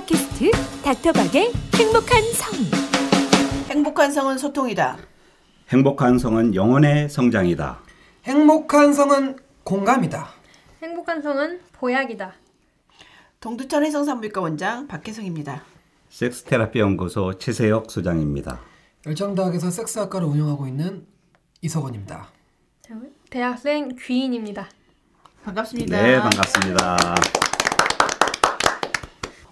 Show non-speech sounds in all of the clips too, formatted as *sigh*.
팟캐스트 닥터박의 행복한 성. 행복한 성은 소통이다. 행복한 성은 영혼의 성장이다. 행복한 성은 공감이다. 행복한 성은 보약이다. 동두천 해성산부인과 원장 박혜성입니다. 섹스 테라피 연구소 최세혁 소장입니다. 열정대학에서 섹스학과를 운영하고 있는 이석원입니다. 대학생 귀인입니다. 반갑습니다. 네, 반갑습니다.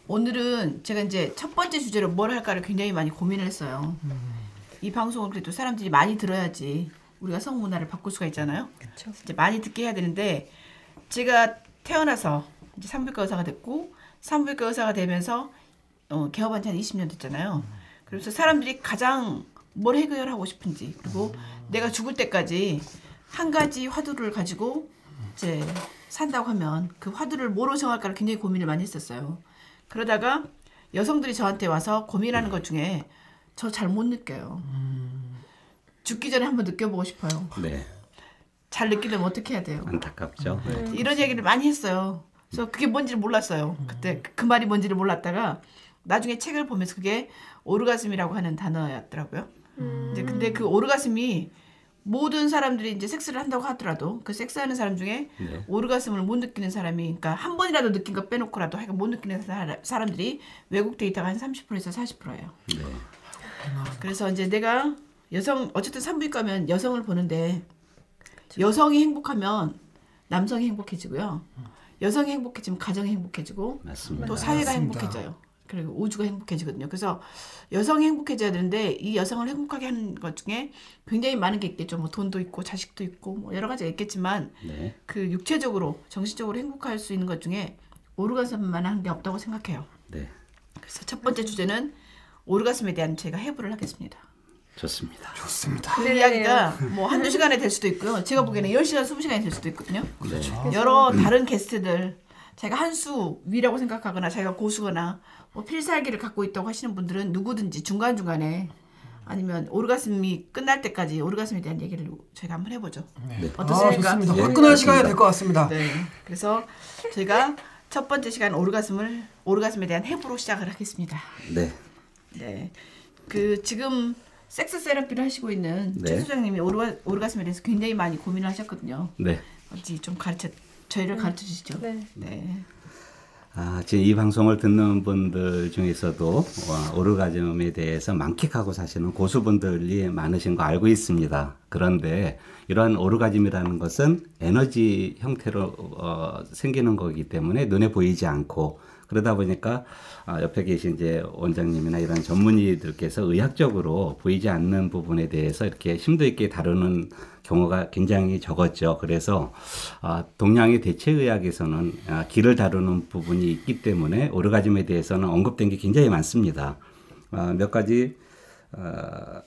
오늘은 제가 이제 첫 번째 주제로 뭘 할까를 굉장히 많이 고민을 했어요. 이 방송을 그래도 사람들이 많이 들어야지 우리가 성문화를 바꿀 수가 있잖아요. 그렇죠. 이제 많이 듣게 해야 되는데 제가 태어나서 이제 산부인과 의사가 됐고 산부인과 의사가 되면서 어, 개업한 지 한 20년 됐잖아요. 그래서 사람들이 가장 뭘 해결하고 싶은지 그리고 내가 죽을 때까지 한 가지 화두를 가지고 이제 산다고 하면 그 화두를 뭐로 정할까를 굉장히 고민을 많이 했었어요. 그러다가 여성들이 저한테 와서 고민하는 것 중에 저 잘 못 느껴요. 죽기 전에 한번 느껴보고 싶어요. 네, 잘 느끼려면 어떻게 해야 돼요? 안타깝죠. 이런 얘기를 많이 했어요. 그래서 그게 뭔지를 몰랐어요. 그때 그 말이 뭔지를 몰랐다가 나중에 책을 보면서 그게 오르가즘이라고 하는 단어였더라고요. 이제 근데 그 오르가즘이 모든 사람들이 이제 섹스를 한다고 하더라도 그 섹스하는 사람 중에 네. 오르가즘을 못 느끼는 사람이 그러니까 한 번이라도 느낀 거 빼놓고라도 하여간 못 느끼는 사람- 사람들이 외국 데이터가 한 30%에서 40%예요. 네, 그래서 이제 내가 여성 어쨌든 산부인과 면 여성을 보는데 여성이 행복하면 남성이 행복해지고요. 여성이 행복해지면 가정이 행복해지고 맞습니다. 또 사회가 맞습니다. 행복해져요. 그리고 우주가 행복해지거든요. 그래서 여성이 행복해져야 되는데 이 여성을 행복하게 하는 것 중에 굉장히 많은 게 있겠죠. 뭐 돈도 있고 자식도 있고 뭐 여러 가지가 있겠지만 네, 그 육체적으로 정신적으로 행복할 수 있는 것 중에 오르가즘만 한 게 없다고 생각해요. 네, 그래서 첫 번째 주제는 오르가즘에 대한 제가 해부를 하겠습니다. 좋습니다. 좋습니다. 그 네. 이야기가 뭐 한두 시간에 될 수도 있고요. 제가 보기에는 10시간, 20시간이 될 수도 있거든요. 네, 여러 다른 게스트들 제가 한 수 위라고 생각하거나 자기가 고수거나 뭐 필살기를 갖고 있다고 하시는 분들은 누구든지 중간중간에 아니면 오르가즘이 끝날 때까지 오르가즘에 대한 얘기를 저희가 한번 해보죠. 네. 아, 어떠십니까? 좋습니다. 예, 화끈한 시간이 좋습니다. 될것 같습니다. 네. 그래서 저희가 첫 번째 시간 오르가즘을 오르가즘에 대한 해부로 시작을 하겠습니다. 네, 네. 그 지금 섹스 세라피를 하시고 있는 네. 최 소장님이 오르가, 오르가즘에 대해서 굉장히 많이 고민을 하셨거든요. 네. 어디 좀 가르쳐 저희를 가르쳐 주시죠. 네. 네. 아, 지금 이 방송을 듣는 분들 중에서도 와, 오르가즘에 대해서 만끽하고 사시는 고수분들이 많으신 거 알고 있습니다. 그런데 이러한 오르가즘이라는 것은 에너지 형태로 어, 생기는 거기 때문에 눈에 보이지 않고 그러다 보니까 아, 옆에 계신 이제 원장님이나 이런 전문의들께서 의학적으로 보이지 않는 부분에 대해서 이렇게 심도 있게 다루는 경우가 굉장히 적었죠. 그래서 아, 동양의 대체의학에서는 아, 기를 다루는 부분이 있기 때문에 오르가즘에 대해서는 언급된 게 굉장히 많습니다. 아, 몇 가지 아,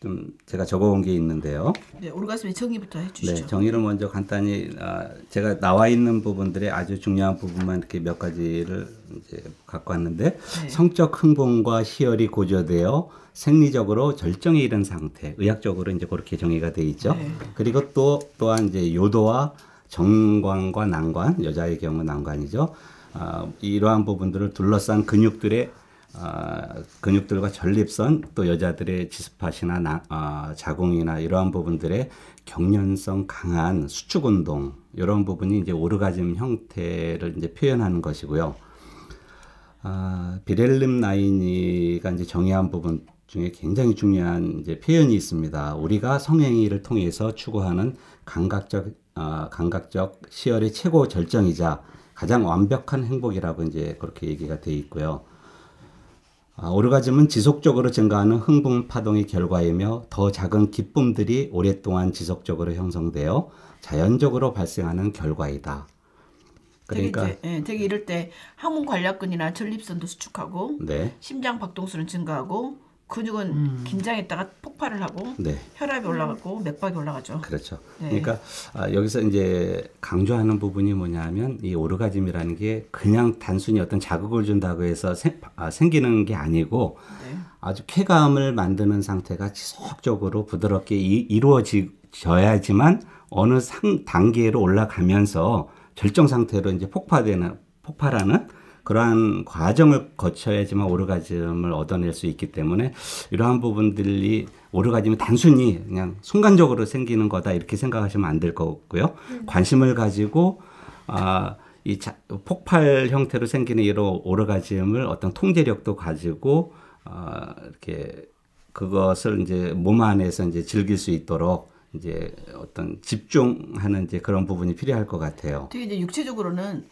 좀 제가 적어온 게 있는데요. 네, 오르가즘의 정의부터 해주시죠. 네, 정의를 먼저 간단히 아, 제가 나와 있는 부분들의 아주 중요한 부분만 이렇게 몇 가지를 이제 갖고 왔는데 네. 성적 흥분과 희열이 고조되어 생리적으로 절정에 이른 상태, 의학적으로 이제 그렇게 정의가 돼 있죠. 네. 그리고 또 또한 이제 요도와 정관과 난관, 여자의 경우 난관이죠. 아, 이러한 부분들을 둘러싼 근육들의 아, 근육들과 전립선 또 여자들의 지스팟이나 나- 아, 자궁이나 이러한 부분들의 경련성 강한 수축 운동 이런 부분이 이제 오르가즘 형태를 이제 표현하는 것이고요. 아, 비렐름 라이니가 이제 정의한 부분 중에 굉장히 중요한 이제 표현이 있습니다. 우리가 성행위를 통해서 추구하는 감각적 아, 감각적 시열의 최고 절정이자 가장 완벽한 행복이라고 이제 그렇게 얘기가 돼 있고요. 아, 오르가즘은 지속적으로 증가하는 흥분 파동의 결과이며 더 작은 기쁨들이 오랫동안 지속적으로 형성되어 자연적으로 발생하는 결과이다. 그러니까 되게, 이제, 예, 되게 이럴 때 항문 관략근이나 전립선도 수축하고 네, 심장 박동수는 증가하고 근육은 긴장했다가 폭발을 하고 네. 혈압이 올라가고 맥박이 올라가죠. 그렇죠. 네. 그러니까 아, 여기서 이제 강조하는 부분이 뭐냐면 이 오르가즘이라는 게 그냥 단순히 어떤 자극을 준다고 해서 생, 아, 생기는 게 아니고 네. 아주 쾌감을 만드는 상태가 지속적으로 부드럽게 이, 이루어져야지만 어느 상 단계로 올라가면서 절정 상태로 이제 폭파되는 폭발하는 그러한 과정을 거쳐야지만 오르가즘을 얻어낼 수 있기 때문에 이러한 부분들이 오르가즘이 단순히 그냥 순간적으로 생기는 거다 이렇게 생각하시면 안 될 거고요. 관심을 가지고 아, 이 자, 폭발 형태로 생기는 이런 오르가즘을 어떤 통제력도 가지고 아, 이렇게 그것을 이제 몸 안에서 이제 즐길 수 있도록 이제 어떤 집중하는 이제 그런 부분이 필요할 것 같아요. 되게 이제 육체적으로는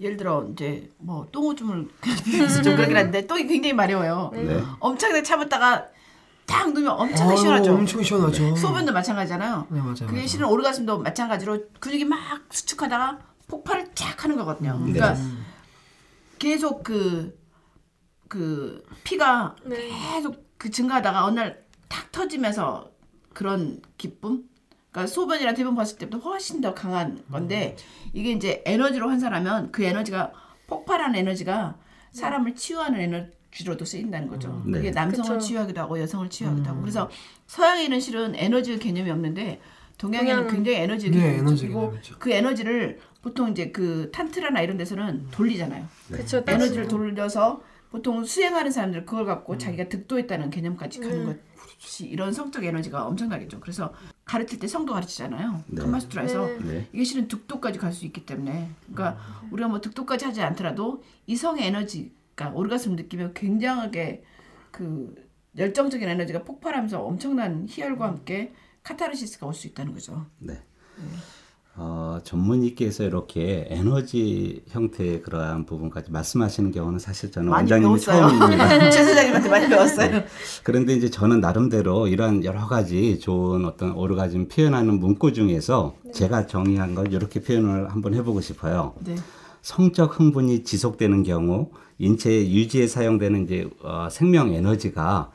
예를 들어 이제 뭐 똥오줌을 좀 그러긴 한데 똥이 굉장히 마려워요. 네. 엄청나게 참았다가 딱 누면 엄청나게 아유, 시원하죠. 엄청 시원하죠. 소변도 마찬가지잖아요. 네, 맞아요, 그게. 실은 오르가즘도 마찬가지로 근육이 막 수축하다가 폭발을 쫙 하는 거거든요. 네. 그러니까 계속 그, 그 피가 네. 계속 그 증가하다가 어느 날 탁 터지면서 그런 기쁨? 그러니까 소변이랑 대변 봤을 때보다 훨씬 더 강한 건데 이게 이제 에너지로 환산하면 그 에너지가 폭발한 에너지가 사람을 치유하는 에너지로도 쓰인다는 거죠. 네. 그게 남성을 그쵸. 치유하기도 하고 여성을 치유하기도 하고 그래서 서양에는 실은 에너지 개념이 없는데 동양에는 굉장히 에너지 네, 개념이 에너지 있고 개념이죠. 그 에너지를 보통 이제 그 탄트라나 이런 데서는 돌리잖아요. 그쵸. 에너지를 돌려서 보통 수행하는 사람들 그걸 갖고 자기가 득도했다는 개념까지 가는 음. 것이 이런 성적 에너지가 엄청나겠죠. 그래서 가르칠 때 성도 가르치잖아요. 네. 카마수트라에서 네. 네. 이게 실은 득도까지 갈 수 있기 때문에 그러니까 우리가 뭐 득도까지 하지 않더라도 이 성의 에너지가 오르가슴 느끼면 굉장하게 그 열정적인 에너지가 폭발하면서 엄청난 희열과 함께 카타르시스가 올 수 있다는 거죠. 네. 어, 전문의께서 이렇게 에너지 형태의 그러한 부분까지 말씀하시는 경우는 사실 저는 원장님이. 처음입니다. *laughs* 최 소장님한테 많이 배웠어요. 그런데 이제 저는 나름대로 이러한 여러 가지 좋은 어떤 오르가즘 표현하는 문구 중에서 제가 정의한 걸 이렇게 표현을 한번 해보고 싶어요. 네. 성적 흥분이 지속되는 경우 인체 유지에 사용되는 이제 어, 생명 에너지가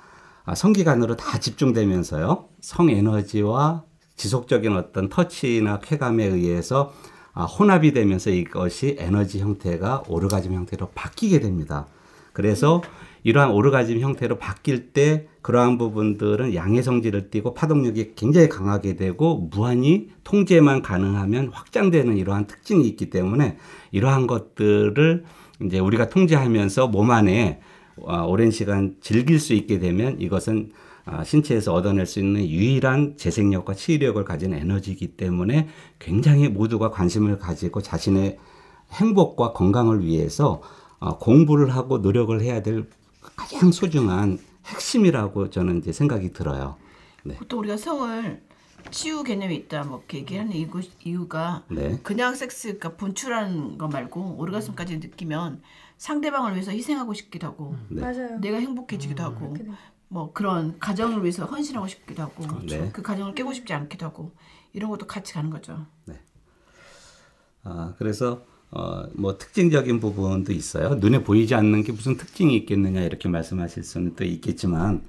아, 성기관으로 다 집중되면서요 성 에너지와 지속적인 어떤 터치나 쾌감에 의해서 아, 혼합이 되면서 이것이 에너지 형태가 오르가즘 형태로 바뀌게 됩니다. 그래서 이러한 오르가즘 형태로 바뀔 때 그러한 부분들은 양의 성질을 띠고 파동력이 굉장히 강하게 되고 무한히 통제만 가능하면 확장되는 이러한 특징이 있기 때문에 이러한 것들을 이제 우리가 통제하면서 몸 안에 아, 오랜 시간 즐길 수 있게 되면 이것은 아, 신체에서 얻어낼 수 있는 유일한 재생력과 치유력을 가진 에너지이기 때문에 굉장히 모두가 관심을 가지고 자신의 행복과 건강을 위해서 어, 공부를 하고 노력을 해야 될 가장 소중한 핵심이라고 저는 이제 생각이 들어요. 네. 보통 우리가 성을 치유 개념이 있다 뭐 이렇게 얘기하는 이유, 이유가 네. 그냥 섹스 그러니까 분출하는 거 말고 오르가슴까지 느끼면 상대방을 위해서 희생하고 싶기도 하고 네. 맞아요. 내가 행복해지기도 하고 그렇게 돼요. 뭐 그런 가정을 위해서 헌신하고 싶기도 하고 네. 그 가정을 깨고 싶지 않기도 하고 이런 것도 같이 가는 거죠. 아, 그래서 어, 뭐 특징적인 부분도 있어요. 눈에 보이지 않는 게 무슨 특징이 있겠느냐 이렇게 말씀하실 수는 또 있겠지만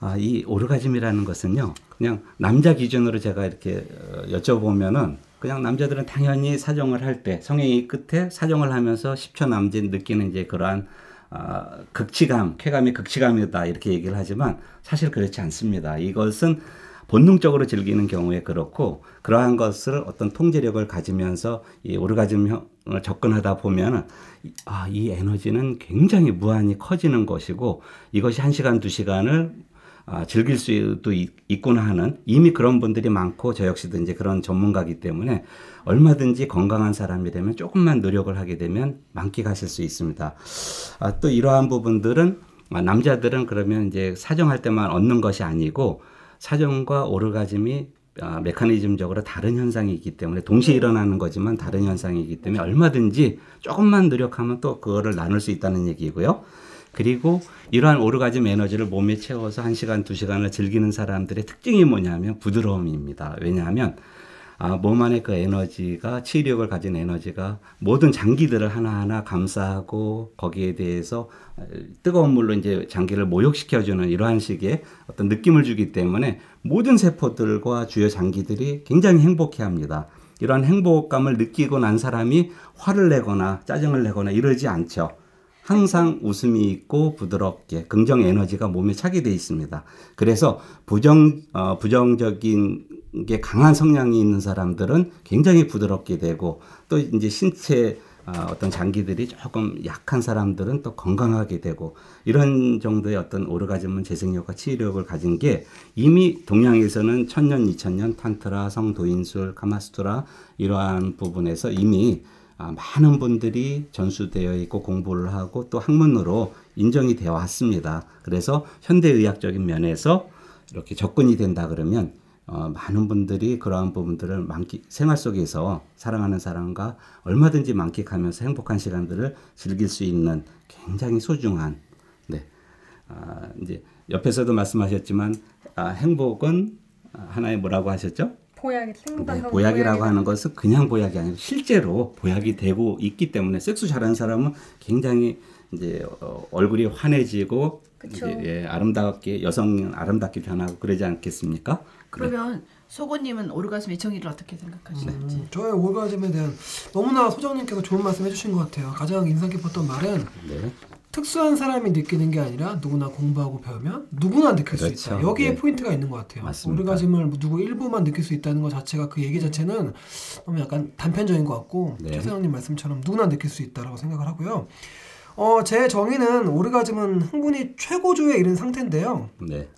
아, 이 오르가즘이라는 것은요. 그냥 남자 기준으로 제가 이렇게 어, 여쭤보면은 그냥 남자들은 당연히 사정을 할 때 성행위 끝에 사정을 하면서 10초 남짓 느끼는 이제 그러한 아, 극치감, 쾌감의 극치감이다 이렇게 얘기를 하지만 사실 그렇지 않습니다. 이것은 본능적으로 즐기는 경우에 그렇고 그러한 것을 어떤 통제력을 가지면서 이 오르가즘을 접근하다 보면은 이- 아, 이 에너지는 굉장히 무한히 커지는 것이고 이것이 한 시간 두 시간을 아, 즐길 수도 있- 있구나 하는 이미 그런 분들이 많고 저 역시도 이제 그런 전문가이기 때문에 얼마든지 건강한 사람이 되면 조금만 노력을 하게 되면 만끽하실 수 있습니다. 아, 또 이러한 부분들은 아, 남자들은 그러면 이제 사정할 때만 얻는 것이 아니고 사정과 오르가즘이 아, 메커니즘적으로 다른 현상이기 때문에 동시에 일어나는 거지만 다른 현상이기 때문에 얼마든지 조금만 노력하면 또 그거를 나눌 수 있다는 얘기고요. 그리고 이러한 오르가즘 에너지를 몸에 채워서 한시간두시간을 즐기는 사람들의 특징이 뭐냐면 부드러움입니다. 왜냐하면 아, 몸 안에 그 에너지가 치유력을 가진 에너지가 모든 장기들을 하나하나 감싸고 거기에 대해서 어, 뜨거운 물로 이제 장기를 모욕시켜주는 이러한 식의 어떤 느낌을 주기 때문에 모든 세포들과 주요 장기들이 굉장히 행복해합니다. 이러한 행복감을 느끼고 난 사람이 화를 내거나 짜증을 내거나 이러지 않죠. 항상 웃음이 있고 부드럽게 긍정 에너지가 몸에 차게 돼 있습니다. 그래서 부정 어, 부정적인 게 강한 성향이 있는 사람들은 굉장히 부드럽게 되고 또 이제 신체 아, 어떤 장기들이 조금 약한 사람들은 또 건강하게 되고 이런 정도의 어떤 오르가즘은 재생력과 치유력을 가진 게 이미 동양에서는 천년, 이천년 탄트라, 성도인술, 카마스토라 이러한 부분에서 이미 아, 많은 분들이 전수되어 있고 공부를 하고 또 학문으로 인정이 되어 왔습니다. 그래서 현대의학적인 면에서 이렇게 접근이 된다 그러면 어, 많은 분들이 그러한 부분들을 만끽, 생활 속에서 사랑하는 사람과 얼마든지 만끽하면서 행복한 시간들을 즐길 수 있는 굉장히 소중한, 네. 아, 이제 옆에서도 말씀하셨지만, 아, 행복은 아, 하나의 뭐라고 하셨죠? 보약, 행복한 네, 보약이라고. 하는 것은 그냥 보약이 아니라 실제로 보약이 되고 있기 때문에 섹스 잘하는 사람은 굉장히 이제 어, 얼굴이 환해지고. 이제 예, 아름답게 여성 아름답게 변하고 그러지 않겠습니까? 그러면 소고님은 오르가즘의 정의를 어떻게 생각하시는지? 음, 저의 오르가즘에 대한 너무나 소장님께서 좋은 말씀 해주신 것 같아요. 가장 인상 깊었던 말은 네. 특수한 사람이 느끼는 게 아니라 누구나 공부하고 배우면 누구나 느낄 수 그렇죠. 있다. 여기에 네. 포인트가 있는 것 같아요. 맞습니다. 오르가즘을 누구 일부만 느낄 수 있다는 것 자체가 그 얘기 자체는 너무 약간 단편적인 것 같고 네. 최사장님 말씀처럼 누구나 느낄 수 있다라고 생각을 하고요. 어, 제 정의는 오르가즘은 흥분이 최고조에 이른 상태인데요. 네.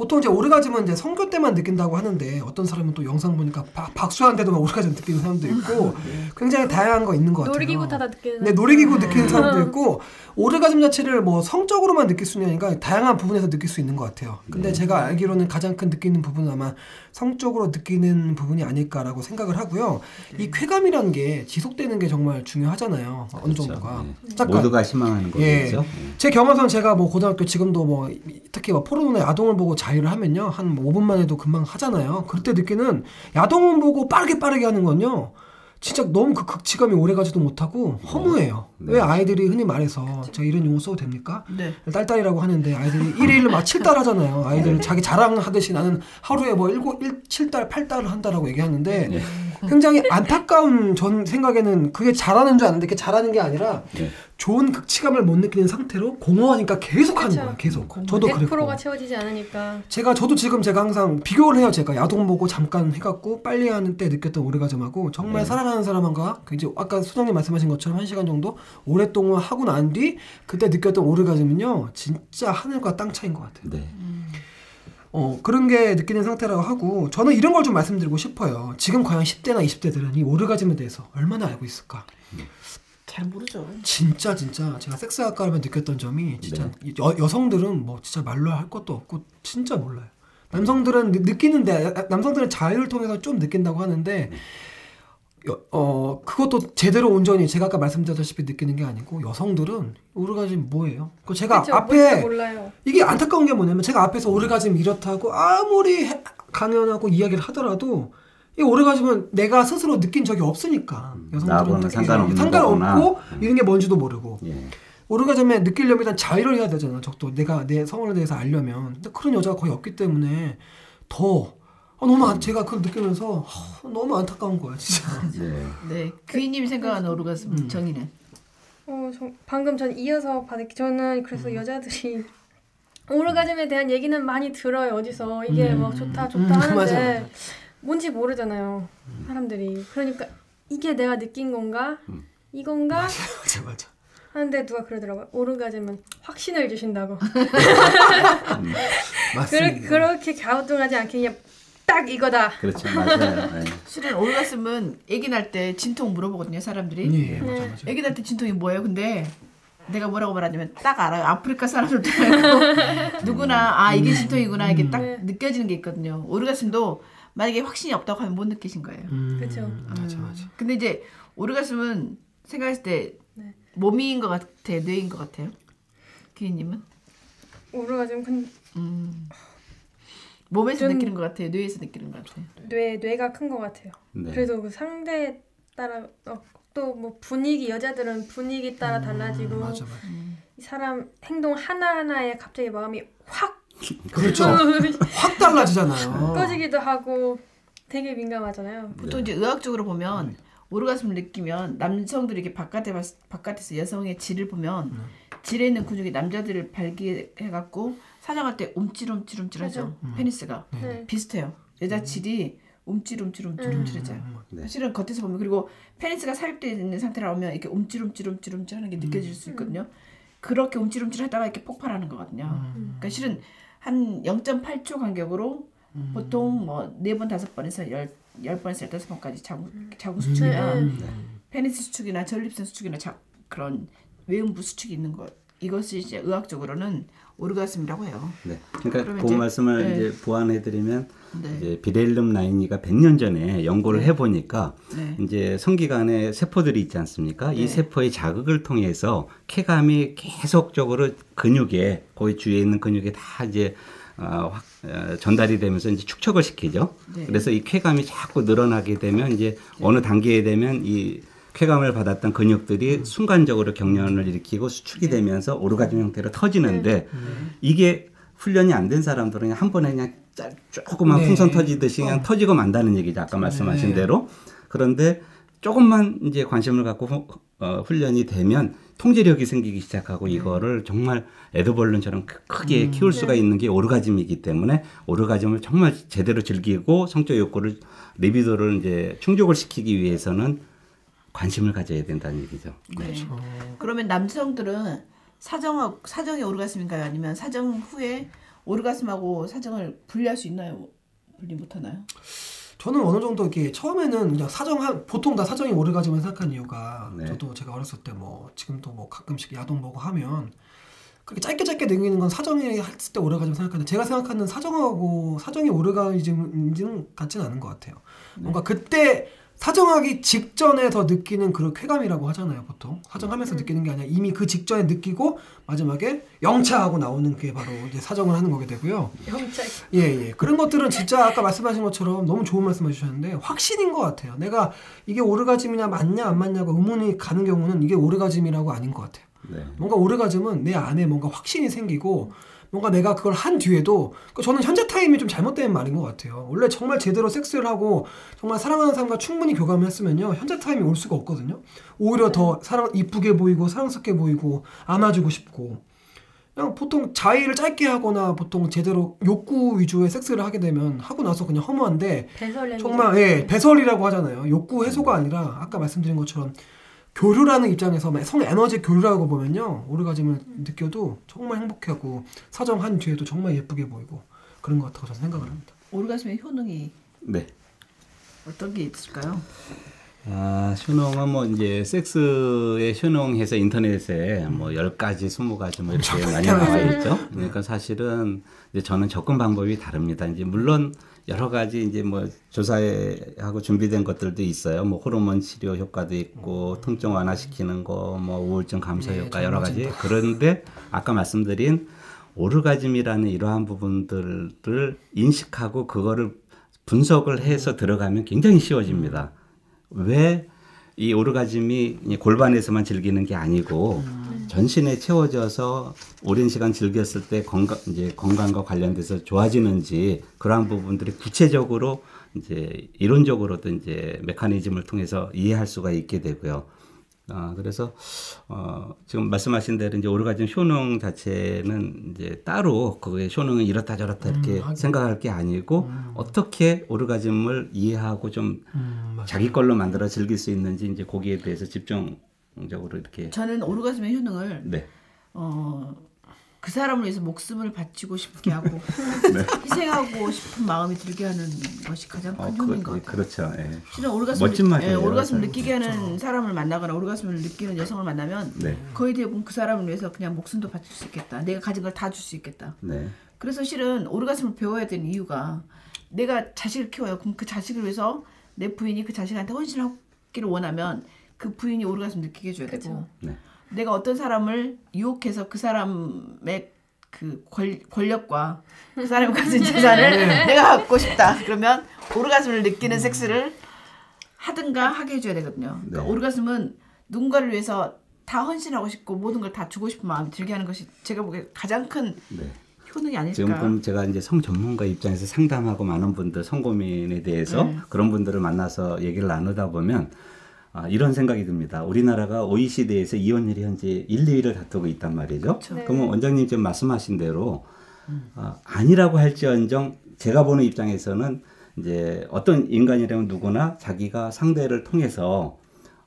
보통 이제 오르가즘은 이제 성교 때만 느낀다고 하는데 어떤 사람은 또 영상 보니까 박, 박수하는데도 막 오르가즘 느끼는 사람도 있고 *laughs* 굉장히 다양한 거 있는 것 같아요. 놀이기구 타다 느끼는 네, 놀이기구 느끼는 사람도 *laughs* 있고 오르가즘 자체를 뭐 성적으로만 느낄 수는 아니라 다양한 부분에서 느낄 수 있는 것 같아요. 근데 제가 알기로는 가장 큰 느끼는 부분은 아마 성적으로 느끼는 부분이 아닐까라고 생각을 하고요. 이 쾌감이라는 게 지속되는 게 정말 중요하잖아요. 어느 정도가. 네. 잠깐 모두가 희망하는 예. 거겠죠. 제 경험상 제가 뭐 고등학교 지금도 뭐 특히 뭐 포르노나 야동을 보고 자유를 하면요 한 5분만 해도 금방 하잖아요. 그때 느끼는 야동을 보고 빠르게 빠르게 하는 건요. 진짜 너무 그 극치감이 오래 가지도 못하고 허무해요. 네. 왜 아이들이 흔히 말해서 제가 이런 용어 써도 됩니까? 네. 딸딸이라고 하는데 아이들이 1일 막 7달 하잖아요. 아이들은 자기 자랑하듯이 나는 하루에 뭐 7, 1, 7달, 8달을 한다라고 얘기하는데 네. 굉장히 안타까운 전 생각에는 그게 잘하는 줄 아는데 그게 잘하는 게 아니라 네. 좋은 극치감을 못 느끼는 상태로 공허하니까 계속 하는 그쵸. 거예요. 계속. 저도 100%가 그랬고. 채워지지 않으니까 제가 저도 지금 제가 항상 비교를 해요. 제가 야동 보고 잠깐 해갖고 빨리 하는 때 느꼈던 오르가즘하고 정말 사랑하는 사람과 그 이제 아까 소장님 말씀하신 것처럼 한 시간 정도 오랫동안 하고 난 뒤 그때 느꼈던 오르가즘은요 진짜 하늘과 땅 차이인 것 같아요. 네. 어 그런 게 느끼는 상태라고 하고 저는 이런 걸 좀 말씀드리고 싶어요. 지금 과연 10대나 20대들은 이 오르가즘에 대해서 얼마나 알고 있을까? 잘 모르죠. 진짜 진짜 제가 섹스학과라면 느꼈던 점이 진짜 여, 여성들은 뭐 진짜 말로 할 것도 없고 진짜 몰라요. 남성들은 느, 느끼는데 아, 남성들은 자유를 통해서 좀 느낀다고 하는데 여, 어 그것도 제대로 온전히 제가 아까 말씀드렸다시피 느끼는 게 아니고 여성들은 오르가즘 뭐예요? 그 제가 그쵸? 앞에 이게 안타까운 게 뭐냐면 제가 앞에서 오르가즘 이렇다고 아무리 해- 강연하고 이야기를 하더라도 이 오르가즘은 내가 스스로 느낀 적이 없으니까 여성들은 나하고는 느끼기 상관없는 상관없고 거구나. 이런 게 뭔지도 모르고 예. 오르가즘에 느끼려면 일단 자유를 해야 되잖아. 적도 내가 내 성원에 대해서 알려면. 근데 그런 여자가 거의 없기 때문에 더 아, 너무 안, 제가 그걸 느끼면서 아, 너무 안타까운 거야 진짜. 네. 네. 귀님 생각하는 오르가즘 정의는? 어, 저, 방금 전 이어서 받을게 저는 그래서 음. 여자들이 *laughs* 오르가즘에 대한 얘기는 많이 들어요 어디서 이게 뭐 좋다 좋다 음, 하는데 맞아, 맞아. 뭔지 모르잖아요 사람들이 그러니까 이게 내가 느낀 건가 이건가 맞아 맞아. 하는데 누가 그러더라고요 오르가즘은 확신을 주신다고 *laughs* 맞습니다. 그러, 그렇게 갸우뚱하지 않게 그냥 딱 이거다 그렇죠. 맞아요. *laughs* 네. 실은 오르가즘은 아기 날 때 진통 물어보거든요, 사람들이. 예, 맞아 맞아. 아기 날 때 진통이 뭐예요? 근데 내가 뭐라고 말하냐면 딱 알아요. 아프리카 사람들도 알고 *laughs* 누구나 아 이게 진통이구나 이게 딱 네. 느껴지는 게 있거든요. 오르가즘도 만약에 확신이 없다고 하면 못 느끼신 거예요. 음, 그쵸. 맞아 맞아. 근데 이제 오르가즘은 생각했을 때 네. 몸인 것 같아요, 뇌인 것 같아요. 기인님은 오르가즘 근 음. 몸에서 좀- 느끼는 것 같아요, 뇌에서 느끼는 것 같아요. 뇌 뇌가 큰 것 같아요 네. 그래도 그 상대에 따라 어, 또뭐 분위기 여자들은 분위기 따라 달라지고 음, 맞아 맞아. 이 사람 행동 하나 하나에 갑자기 마음이 확 *laughs* 그렇죠. *laughs* 확 달라지잖아요. *laughs* 꺼지기도 하고 되게 민감하잖아요. 보통 이제 의학적으로 보면 오르가즘을 느끼면 남성들이 이렇게 바깥에 봤- 바깥에서 여성의 질을 보면 질에 있는 근육이 남자들을 발기해 갖고 사냥할 때 움찔움찔움찔하죠. 페니스가 네. 비슷해요. 여자 질이 움찔움찔움찔움찔해져요. 네. 사실은 겉에서 보면 그리고 페니스가 삽입되어 있는 상태라 보면 이렇게 움찔움찔움찔움찔 하는 게 느껴질 수 있거든요. 그렇게 움찔움찔 하다가 이렇게 폭발하는 거거든요. 그러니까 실은 한 0.8초 간격으로 보통 뭐 네 번 다섯 번에서 열, 열 번에서 열다섯 번까지 자궁, 자궁 수축이나 네. 페니스 수축이나 전립선 수축이나 자, 그런 외음부 수축이 있는 것 이것이 이제 의학적으로는 오르가슴이라고 해요. 네. 그러니까 그 이제- 말씀을 네. 이제 보완해드리면 네. 이제 비렐름 라인이가 100년 전에 연구를 네. 해보니까 네. 이제 성기관에 세포들이 있지 않습니까? 네. 이 세포의 자극을 통해서 쾌감이 계속적으로 근육에 거기 주위에 있는 근육에 다 이제 어, 확, 어, 전달이 되면서 이제 축적을 시키죠. 네. 그래서 이 쾌감이 자꾸 늘어나게 되면 이제 어느 단계에 되면 이 쾌감을 받았던 근육들이 순간적으로 경련을 일으키고 수축이 네. 되면서 오르가즘 형태로 터지는데 이게 훈련이 안 된 사람들은 그냥 한 번에 그냥 짤- 조그만 네. 풍선 터지듯이 그냥 어. 터지고 만다는 얘기죠. 아까 말씀하신 네. 대로. 그런데 조금만 이제 관심을 갖고 후- 어, 훈련이 되면 통제력이 생기기 시작하고 네. 이거를 정말 에드벌룬처럼 크- 크게 음. 키울 수가 있는 게 오르가즘이기 때문에 오르가즘을 정말 제대로 즐기고 성적 욕구를 리비도를 이제 충족을 시키기 위해서는 관심을 가져야 된다는 얘기죠. 네. 그러면 남성들은 사정 사정이 오르가슴인가요? 아니면 사정 후에 오르가슴하고 사정을 분리할 수 있나요? 분리 못 하나요? 저는 어느 정도 이렇게 처음에는 그냥 사정한 보통 다 사정이 오르가즘을 생각한 이유가 네. 저도 제가 어렸을 때 뭐 지금도 뭐 가끔씩 야동 보고 하면 그렇게 짧게 짧게 남기는 건 사정이 했을 때 오르가즘 생각하는데 제가 생각하는 사정하고 사정이 오르가즘인지는 같지는 않은 것 같아요. 뭔가 그때 사정하기 직전에 더 느끼는 그런 쾌감이라고 하잖아요, 보통. 사정하면서 느끼는 게 아니라 이미 그 직전에 느끼고 마지막에 영차하고 나오는 게 바로 이제 사정을 하는 거게 되고요. 영차. 예, 예. 그런 것들은 진짜 아까 말씀하신 것처럼 너무 좋은 말씀 해주셨는데 확신인 것 같아요. 내가 이게 오르가즘이냐 맞냐 안 맞냐고 의문이 가는 경우는 이게 오르가즘이라고 아닌 것 같아요. 네. 뭔가 오르가즘은 내 안에 뭔가 확신이 생기고 뭔가 내가 그걸 한 뒤에도 그 저는 현재 타임이 좀 잘못된 말인 것 같아요. 원래 정말 제대로 섹스를 하고 정말 사랑하는 사람과 충분히 교감을 했으면요 현재 타임이 올 수가 없거든요. 오히려 더 사랑 이쁘게 보이고 사랑스럽게 보이고 안아주고 싶고 그냥 보통 자위를 짧게 하거나 보통 제대로 욕구 위주의 섹스를 하게 되면 하고 나서 그냥 허무한데. 정말 예 배설이라고 하잖아요. 욕구 해소가 아니라 아까 말씀드린 것처럼 교류라는 입장에서 성 에너지 교류라고 보면요 오르가즘을 느껴도 정말 행복하고 사정한 뒤에도 정말 예쁘게 보이고 그런 것 같다고 저는 생각을 합니다. 오르가슴의 효능이 네. 어떤 게 있을까요? 아, 효능은 뭐 이제 섹스의 효능해서 인터넷에 뭐 10가지, 20가지 뭐 이렇게 *laughs* 많이 나와 *laughs* 있죠. 그러니까 사실은 이제 저는 접근 방법이 다릅니다. 이제 물론 여러 가지 이제 뭐 조사하고 준비된 것들도 있어요. 뭐 호르몬 치료 효과도 있고 통증 완화시키는 거, 뭐 우울증 감소 네, 효과 여러 가지. 그런데 아까 말씀드린 오르가즘이라는 이러한 부분들을 인식하고 그거를 분석을 해서 들어가면 굉장히 쉬워집니다. 왜 이 오르가즘이 이 골반에서만 즐기는 게 아니고 전신에 채워져서 오랜 시간 즐겼을 때 건강 이제 건강과 관련돼서 좋아지는지 그러한 부분들이 구체적으로 이제 이론적으로도 이제 메커니즘을 통해서 이해할 수가 있게 되고요. 아, 그래서 어, 지금 말씀하신 대로 이제 오르가즘 효능 자체는 이제 따로 그의 효능은 이렇다 저렇다 이렇게 하긴. 생각할 게 아니고 어떻게 오르가즘을 이해하고 좀 음. 자기 걸로 만들어 즐길 수 있는지 이제 거기에 대해서 집중 적으로 이렇게 저는 오르가슴의 효능을 네. 어, 그 사람을 위해서 목숨을 바치고 싶게 하고 *laughs* 네. 희생하고 싶은 마음이 들게 하는 것이 가장 큰 어, 효능인 그, 것 그, 같아요. 그렇죠. 예. 실은 오르가슴 멋진 말이에요. 예, 오르가슴 맞아요. 느끼게 하는 사람을 만나거나 오르가슴을 느끼는 여성을 만나면 네. 거의 대부분 그 사람을 위해서 그냥 목숨도 바칠 수 있겠다. 내가 가진 걸 다 줄 수 있겠다. 네. 그래서 실은 오르가슴을 배워야 되는 이유가 내가 자식을 키워요. 그럼 그 자식을 위해서 내 부인이 그 자식한테 헌신하기를 원하면 그 부인이 오르가슴 느끼게 해줘야 되고 네. 내가 어떤 사람을 유혹해서 그 사람의 그 권, 권력과 그 사람이 가진 재산을 *laughs* 내가 갖고 싶다. 그러면 오르가슴을 느끼는 섹스를 하든가 하게 해줘야 되거든요. 그러니까 네. 오르가슴은 누군가를 위해서 다 헌신하고 싶고 모든 걸 다 주고 싶은 마음이 들게 하는 것이 제가 보기에 가장 큰 네. 효능이 아닐까. 지금 제가 이제 성 전문가 입장에서 상담하고 많은 분들 성고민에 대해서 네. 그런 분들을 만나서 얘기를 나누다 보면 아, 이런 생각이 듭니다. 우리나라가 OECD에서 이혼율이 현재 1, 2위를 다투고 있단 말이죠. 네. 그러면 원장님 지금 말씀하신 대로 아, 아니라고 할지언정 제가 보는 입장에서는 이제 어떤 인간이라면 누구나 자기가 상대를 통해서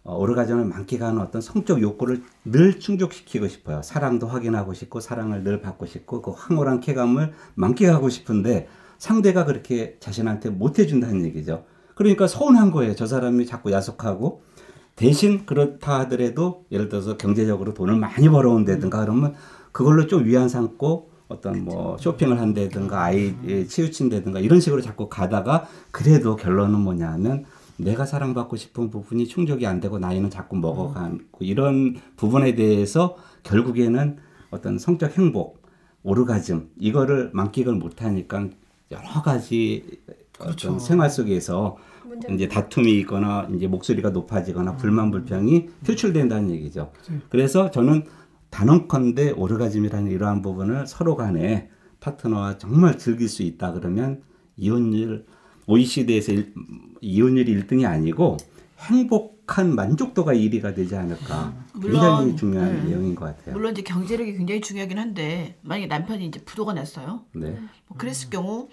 어, 오르가즘을 만끽하는 어떤 성적 욕구를 늘 충족시키고 싶어요. 사랑도 확인하고 싶고 사랑을 늘 받고 싶고 그 황홀한 쾌감을 만끽하고 싶은데 상대가 그렇게 자신한테 못 해준다는 얘기죠. 그러니까 서운한 거예요. 저 사람이 자꾸 야속하고 대신 그렇다 하더라도 예를 들어서 경제적으로 돈을 많이 벌어온다든가 그러면 그걸로 좀 위안 삼고 어떤 뭐 쇼핑을 한다든가 아이에 치우친다든가 이런 식으로 자꾸 가다가 그래도 결론은 뭐냐면 내가 사랑받고 싶은 부분이 충족이 안 되고 나이는 자꾸 먹어가고 이런 부분에 대해서 결국에는 어떤 성적 행복, 오르가즘 이거를 만끽을 못하니까 여러 가지 어떤 생활 속에서 이제 다툼이 있거나 이제 목소리가 높아지거나 불만 불평이 표출된다는 얘기죠. 그래서 저는 단언컨대 오르가즘이라는 이러한 부분을 서로 간에 파트너와 정말 즐길 수 있다 그러면 이혼율 OECD에서 일, 이혼율이 1등이 아니고 행복한 만족도가 1위가 되지 않을까. 굉장히 물론, 중요한 네. 내용인 것 같아요. 물론 이제 경제력이 굉장히 중요하긴 한데 만약에 남편이 이제 부도가 났어요. 네. 뭐 그랬을 경우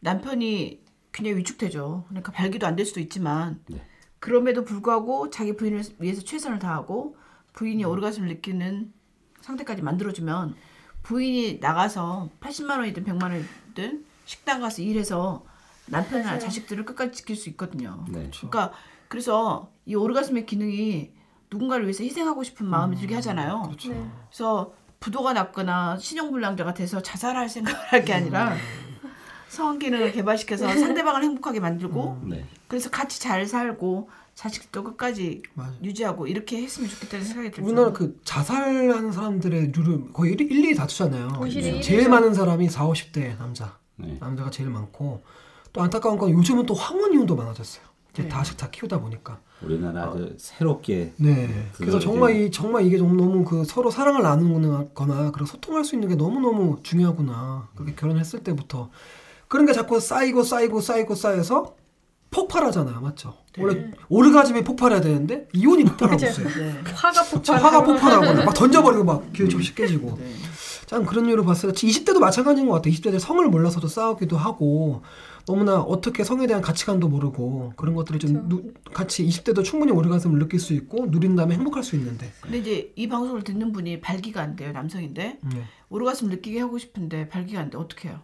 남편이 굉장히 위축되죠. 그러니까 발기도 안 될 수도 있지만 네. 그럼에도 불구하고 자기 부인을 위해서 최선을 다하고 부인이 오르가즘을 느끼는 상태까지 만들어주면 부인이 나가서 80만 원이든 100만 원이든 식당 가서 일해서 남편이나. 자식들을 끝까지 지킬 수 있거든요. 네. 그러니까 그래서 이 오르가즘의 기능이 누군가를 위해서 희생하고 싶은 마음이 들게 하잖아요. 네. 그래서 부도가 났거나 신용불량자가 돼서 자살할 생각을 할 게 아니라 성원 기능을 개발시켜서 상대방을 행복하게 만들고 네. 그래서 같이 잘 살고 자식도 끝까지 맞아요. 유지하고 이렇게 했으면 좋겠다는 생각이 들죠. 우리나라 그 자살하는 사람들의 률을 거의 1, 1, 2 다투잖아요. 제일 많은 사람이 4, 50대 남자. 네. 남자가 제일 많고 또 안타까운 건 요즘은 또 황혼 이혼도 많아졌어요. 이제 네. 다식 다 키우다 보니까. 우리나라 아주 새롭게 네. 그래서 정말 이 정말 이게 너무 너무 그 서로 사랑을 나누거나 그리고 소통할 수 있는 게 너무 너무 중요하구나. 그렇게 결혼했을 때부터 그런 게 자꾸 쌓이고 쌓이고 쌓이고 쌓여서 폭발하잖아요, 맞죠? 원래 오르가즘이 폭발해야 되는데 이혼이 폭발하고. 있어요. 네. 화가 자, 폭발. 화가 폭발하고 *laughs* 막 던져버리고 막 기회 좀씩 깨지고. 네. 참 그런 이유로 봤을 때 20대도 마찬가지인 것 같아요. 20대들 성을 몰라서도 싸우기도 하고 너무나 어떻게 성에 대한 가치관도 모르고 그런 것들이 좀. 누- 같이 20대도 충분히 오르가즘을 느낄 수 있고 누린 다음에 행복할 수 있는데. 근데 이제 이 방송을 듣는 분이 발기가 안 돼요. 남성인데 네. 오르가슴 느끼게 하고 싶은데 발기가 안 돼. 어떻게 해요?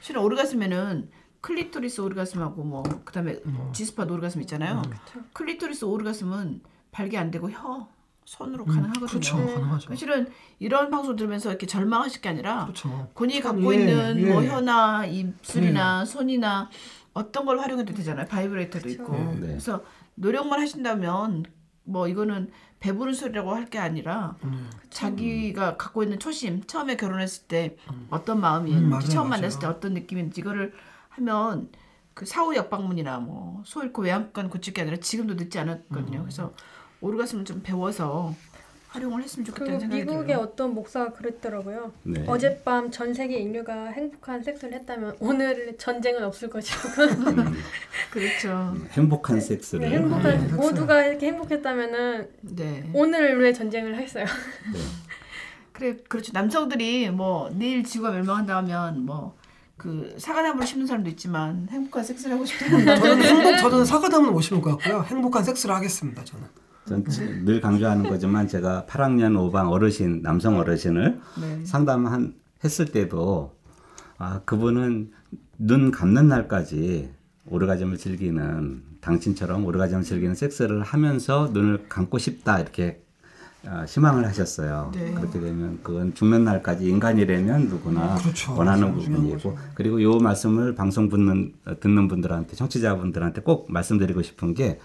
실은 오르가슴에는 클리토리스 오르가슴하고 뭐 그다음에 G-spot 오르가슴 있잖아요. 클리토리스 오르가슴은 발기 안 되고 혀 손으로 가능하거든요. 그렇죠. 네. 가능하죠. 실은 이런 방송 들으면서 이렇게 절망하실 게 아니라 그렇죠. 본인이 참, 갖고 예, 있는 예. 뭐 혀나 입술이나 손이나 어떤 걸 활용해도 되잖아요. 바이브레이터도 있고. 네. 그래서 노력만 하신다면 뭐 이거는 배부른 소리라고 할 게 아니라 음. 자기가 갖고 있는 초심 처음에 결혼했을 때 어떤 마음이었는지 음, 맞아요, 처음 맞아요. 만났을 때 어떤 느낌인지 이거를 하면 그 사후 약방문이나 뭐 소 잃고 외양간 고칠 게 아니라 지금도 늦지 음. 않았거든요. 그래서 오르가슴을 좀 배워서 활용을 했으면 그리고 좋겠다는 생각이 미국의 들어요. 어떤 목사가 그랬더라고요. 네. 어젯밤 전 세계 인류가 행복한 섹스를 했다면 오늘 전쟁은 없을 것이고 *laughs* 그렇죠. 행복한 섹스를 네, 행복한 섹스. 모두가 이렇게 행복했다면은 네. 오늘 왜 전쟁을 했어요? *laughs* 그래 그렇죠. 남성들이 뭐 내일 지구가 멸망한다 하면 뭐 그 사과나무를 심는 사람도 있지만 행복한 섹스를 하고 싶다는 *laughs* 저는 행복 저는 사과담은 못 심을 것 같고요. 행복한 섹스를 하겠습니다. 저는. 전늘 강조하는 거지만 제가 8학년 5반 어르신 남성 어르신을 네. 상담한 했을 때도 아 그분은 눈 감는 날까지 오르가즘을 즐기는 당신처럼 오르가즘을 즐기는 섹스를 하면서 눈을 감고 싶다 이렇게 어, 희망을 하셨어요. 네. 그렇게 되면 그건 죽는 날까지 인간이라면 누구나 그렇죠. 원하는 그렇죠. 중요한 부분이고 그리고 요 말씀을 방송 듣는 듣는 분들한테 청취자분들한테 꼭 말씀드리고 싶은 게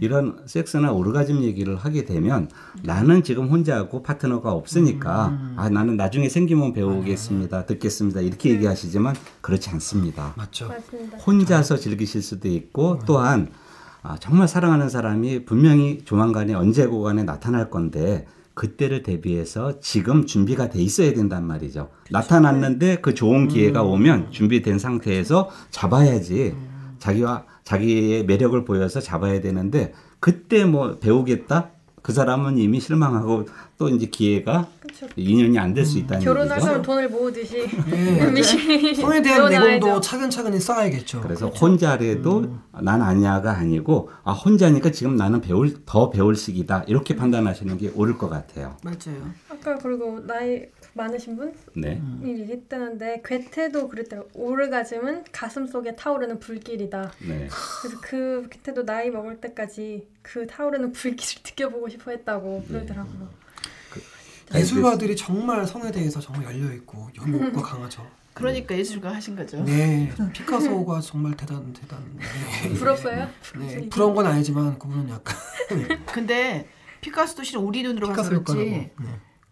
이런 섹스나 오르가즘 얘기를 하게 되면 나는 지금 혼자하고 파트너가 없으니까 아 나는 나중에 생기면 배우겠습니다 듣겠습니다 이렇게 얘기하시지만 그렇지 않습니다 맞죠. 맞습니다. 혼자서 즐기실 수도 있고 또한 아, 정말 사랑하는 사람이 분명히 조만간에 언제 고 간에 나타날 건데 그때를 대비해서 지금 준비가 돼 있어야 된단 말이죠. 나타났는데 그 좋은 기회가 오면 준비된 상태에서 잡아야지. 자기와 자기의 매력을 보여서 잡아야 되는데 그때 뭐 배우겠다 그 사람은 이미 실망하고 또 이제 기회가 그렇죠. 인연이 안 될수 있다는 결혼할. 사람 돈을 모으듯이 예. *laughs* 성에 대한. 내공도 차근차근히 쌓아야겠죠. 그래서 혼자래도 난 아니야가 아니고 아 혼자니까 지금 나는 배울 더 배울 시기다 이렇게 판단하시는 게 옳을 것 같아요. 맞아요. 아까 그리고 나이 많으신 분이 네. 얘기했다는데 괴테도 그랬대요. 오르가즘은 가슴 속에 타오르는 불길이다. 네. 그래서 그 괴테도 나이 먹을 때까지 그 타오르는 불길을 *laughs* 느껴보고 싶어 했다고 그러더라고요. 예술가들이 정말 성에 대해서 정말 열려 있고 연목과 *laughs* 강하죠. 그러니까 예술가 하신 거죠. 네, 피카소가 *laughs* 정말 대단 대단. 네. 부럽어요? 네, 부러운 건 아니지만 그분은 약간 근데 피카소도 실은 우리 눈으로 봐서 그렇지. 네.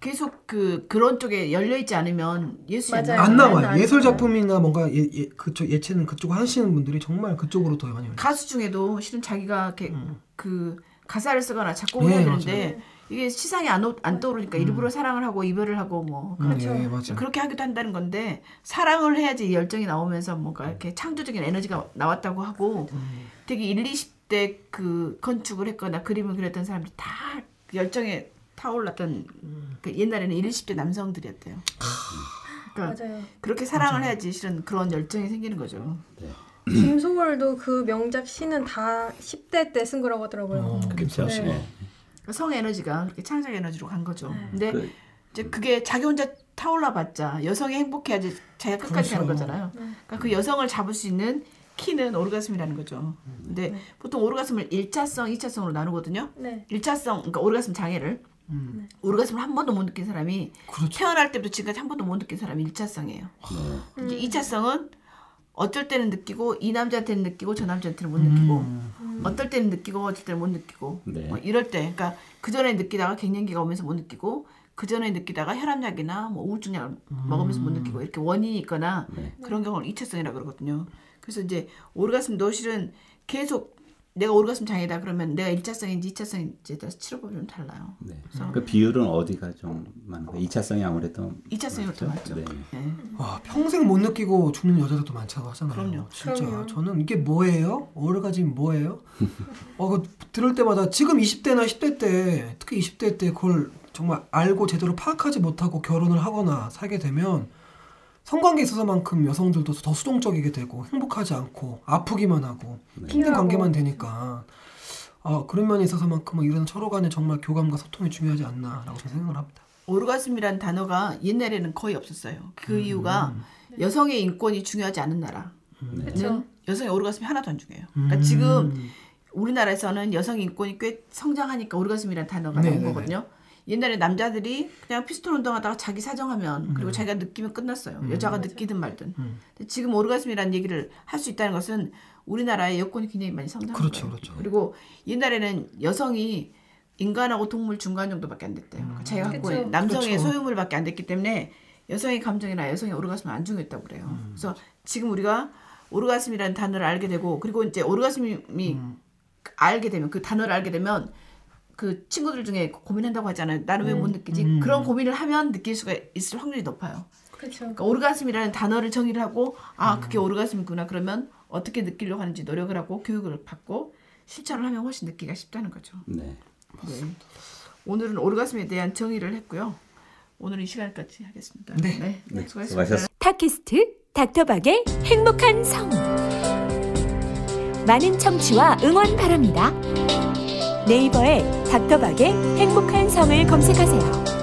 계속 그 그런 쪽에 열려 있지 않으면 예술이 맞아요. 안안 나와요. 예술 작품이나 뭔가 예, 예, 그쪽 예체능 그쪽 하시는 분들이 정말 그쪽으로 더 많이. 가수 중에도 실은 자기가 이렇게 음. 그 가사를 쓰거나 작곡을 네, 해야 되는데 이게 시상이 안, 오- 안 떠오르니까 일부러 사랑을 하고 이별을 하고 뭐 음, 그렇죠. 네, 맞아요. 그렇게 하기도 한다는 건데 사랑을 해야지 이 열정이 나오면서 뭔가 이렇게 창조적인 에너지가 나왔다고 하고 음. 되게 1, 20대 그 건축을 했거나 그림을 그렸던 사람들이 다 열정에 타올랐던 음. 그 옛날에는 1, 20대 남성들이었대요. 그러니까 맞아요. 그렇게 사랑을 해야지 실은 그런 열정이 생기는 거죠. 김소월도 그 명작 시는 다 10대 때 쓴 거라고 하더라고요. 어, 그렇죠. 네. 네. 그러니까 성 에너지가 그렇게 창작 에너지로 간 거죠. 네. 근데 그- 이제 그게 자기 혼자 타올라봤자 여성이 행복해야지 자기가 끝까지 가는 그렇죠. 거잖아요. 네. 그러니까 그 여성을 잡을 수 있는 키는 오르가슴이라는 거죠. 근데 네. 보통 오르가슴을 1차성, 2차성으로 나누거든요. 네. 1차성, 그러니까 오르가슴 장애를 음, 오르가슴을 한 번도 못 느낀 사람이 그렇죠. 태어날 때부터 지금까지 한 번도 못 느낀 사람이 1차성이에요. 네. 이제 2차성은 어쩔 때는 느끼고 이 남자한테는 느끼고 저 남자한테는 못 느끼고 음, 어떨 때는 느끼고 어쩔 때는 못 느끼고 네. 뭐 이럴 때 그러니까 그 전에 느끼다가 갱년기가 오면서 못 느끼고 그 전에 느끼다가 혈압약이나 뭐 우울증약을 먹으면서 못 느끼고 이렇게 원인이 있거나 네. 그런 경우를 이차성이라 그러거든요. 그래서 이제 오르가슴도 실은 계속 내가 오르가슴 장애다 그러면 내가 일차성인지이차성인지에 따라서 치료법이 좀 달라요. 네. 그래서 그 비율은 어디가 좀 많은 거예요? 2차성이 아무래도 이차성이더 많죠. 네. 네. 와, 평생 못 느끼고 죽는 여자들도 많다고 하잖아요. 그럼요. 진짜 그럼요. 저는 이게 뭐예요? 오르가즘 뭐예요? *laughs* 어, 그 들을 때마다 지금 20대나 10대 때 특히 20대 때 그걸 정말 알고 제대로 파악하지 못하고 결혼을 하거나 살게 되면 성관계에 있어서만큼 여성들도 더 수동적이게 되고 행복하지 않고 아프기만 하고 힘든 필요하고. 관계만 되니까 아 그런 면에 있어서만큼은 이런 서로 간에 정말 교감과 소통이 중요하지 않나라고 저는 생각을 합니다. 오르가슴이라는 단어가 옛날에는 거의 없었어요. 그 이유가 여성의 인권이 중요하지 않은 나라. 그렇죠. 여성의 오르가슴이 하나도 안 중요해요. 그러니까 음. 지금 우리나라에서는 여성 인권이 꽤 성장하니까 오르가슴이라는 단어가 나온 네네네. 거거든요. 옛날에 남자들이 그냥 피스톨 운동하다가 자기 사정하면 그리고 자기가 느끼면 끝났어요. 여자가 느끼든 말든. 음. 근데 지금 오르가슴이라는 얘기를 할 수 있다는 것은 우리나라의 여건이 굉장히 많이 성장한 그렇죠, 거예요. 그렇죠. 그리고 옛날에는 여성이 인간하고 동물 중간 정도밖에 안 됐대요. 그러니까 자기가 갖고 그쵸. 남성의 그렇죠. 소유물밖에 안 됐기 때문에 여성의 감정이나 여성의 오르가슴은 안 중요했다고 그래요. 음. 그래서 지금 우리가 오르가슴이라는 단어를 알게 되고 그리고 이제 오르가슴이 음. 알게 되면 그 단어를 알게 되면 그 친구들 중에 고민한다고 하잖아요. 나는 왜 못 느끼지? 음. 그런 고민을 하면 느낄 수가 있을 확률이 높아요. 그렇죠. 그러니까 오르가슴이라는 단어를 정의를 하고 아 그게 오르가슴이구나 그러면 어떻게 느끼려고 하는지 노력을 하고 교육을 받고 실천을 하면 훨씬 느끼기가 쉽다는 거죠. 네. 네. 오늘은 오르가슴에 대한 정의를 했고요. 오늘 이 시간까지 하겠습니다. 네. 네, 네, 수고하셨습니다. 수고하셨습니다. 팟캐스트 닥터박의 행복한 성 많은 청취와 응원 바랍니다. 네이버에 닥터박의 행복한 성을 검색하세요.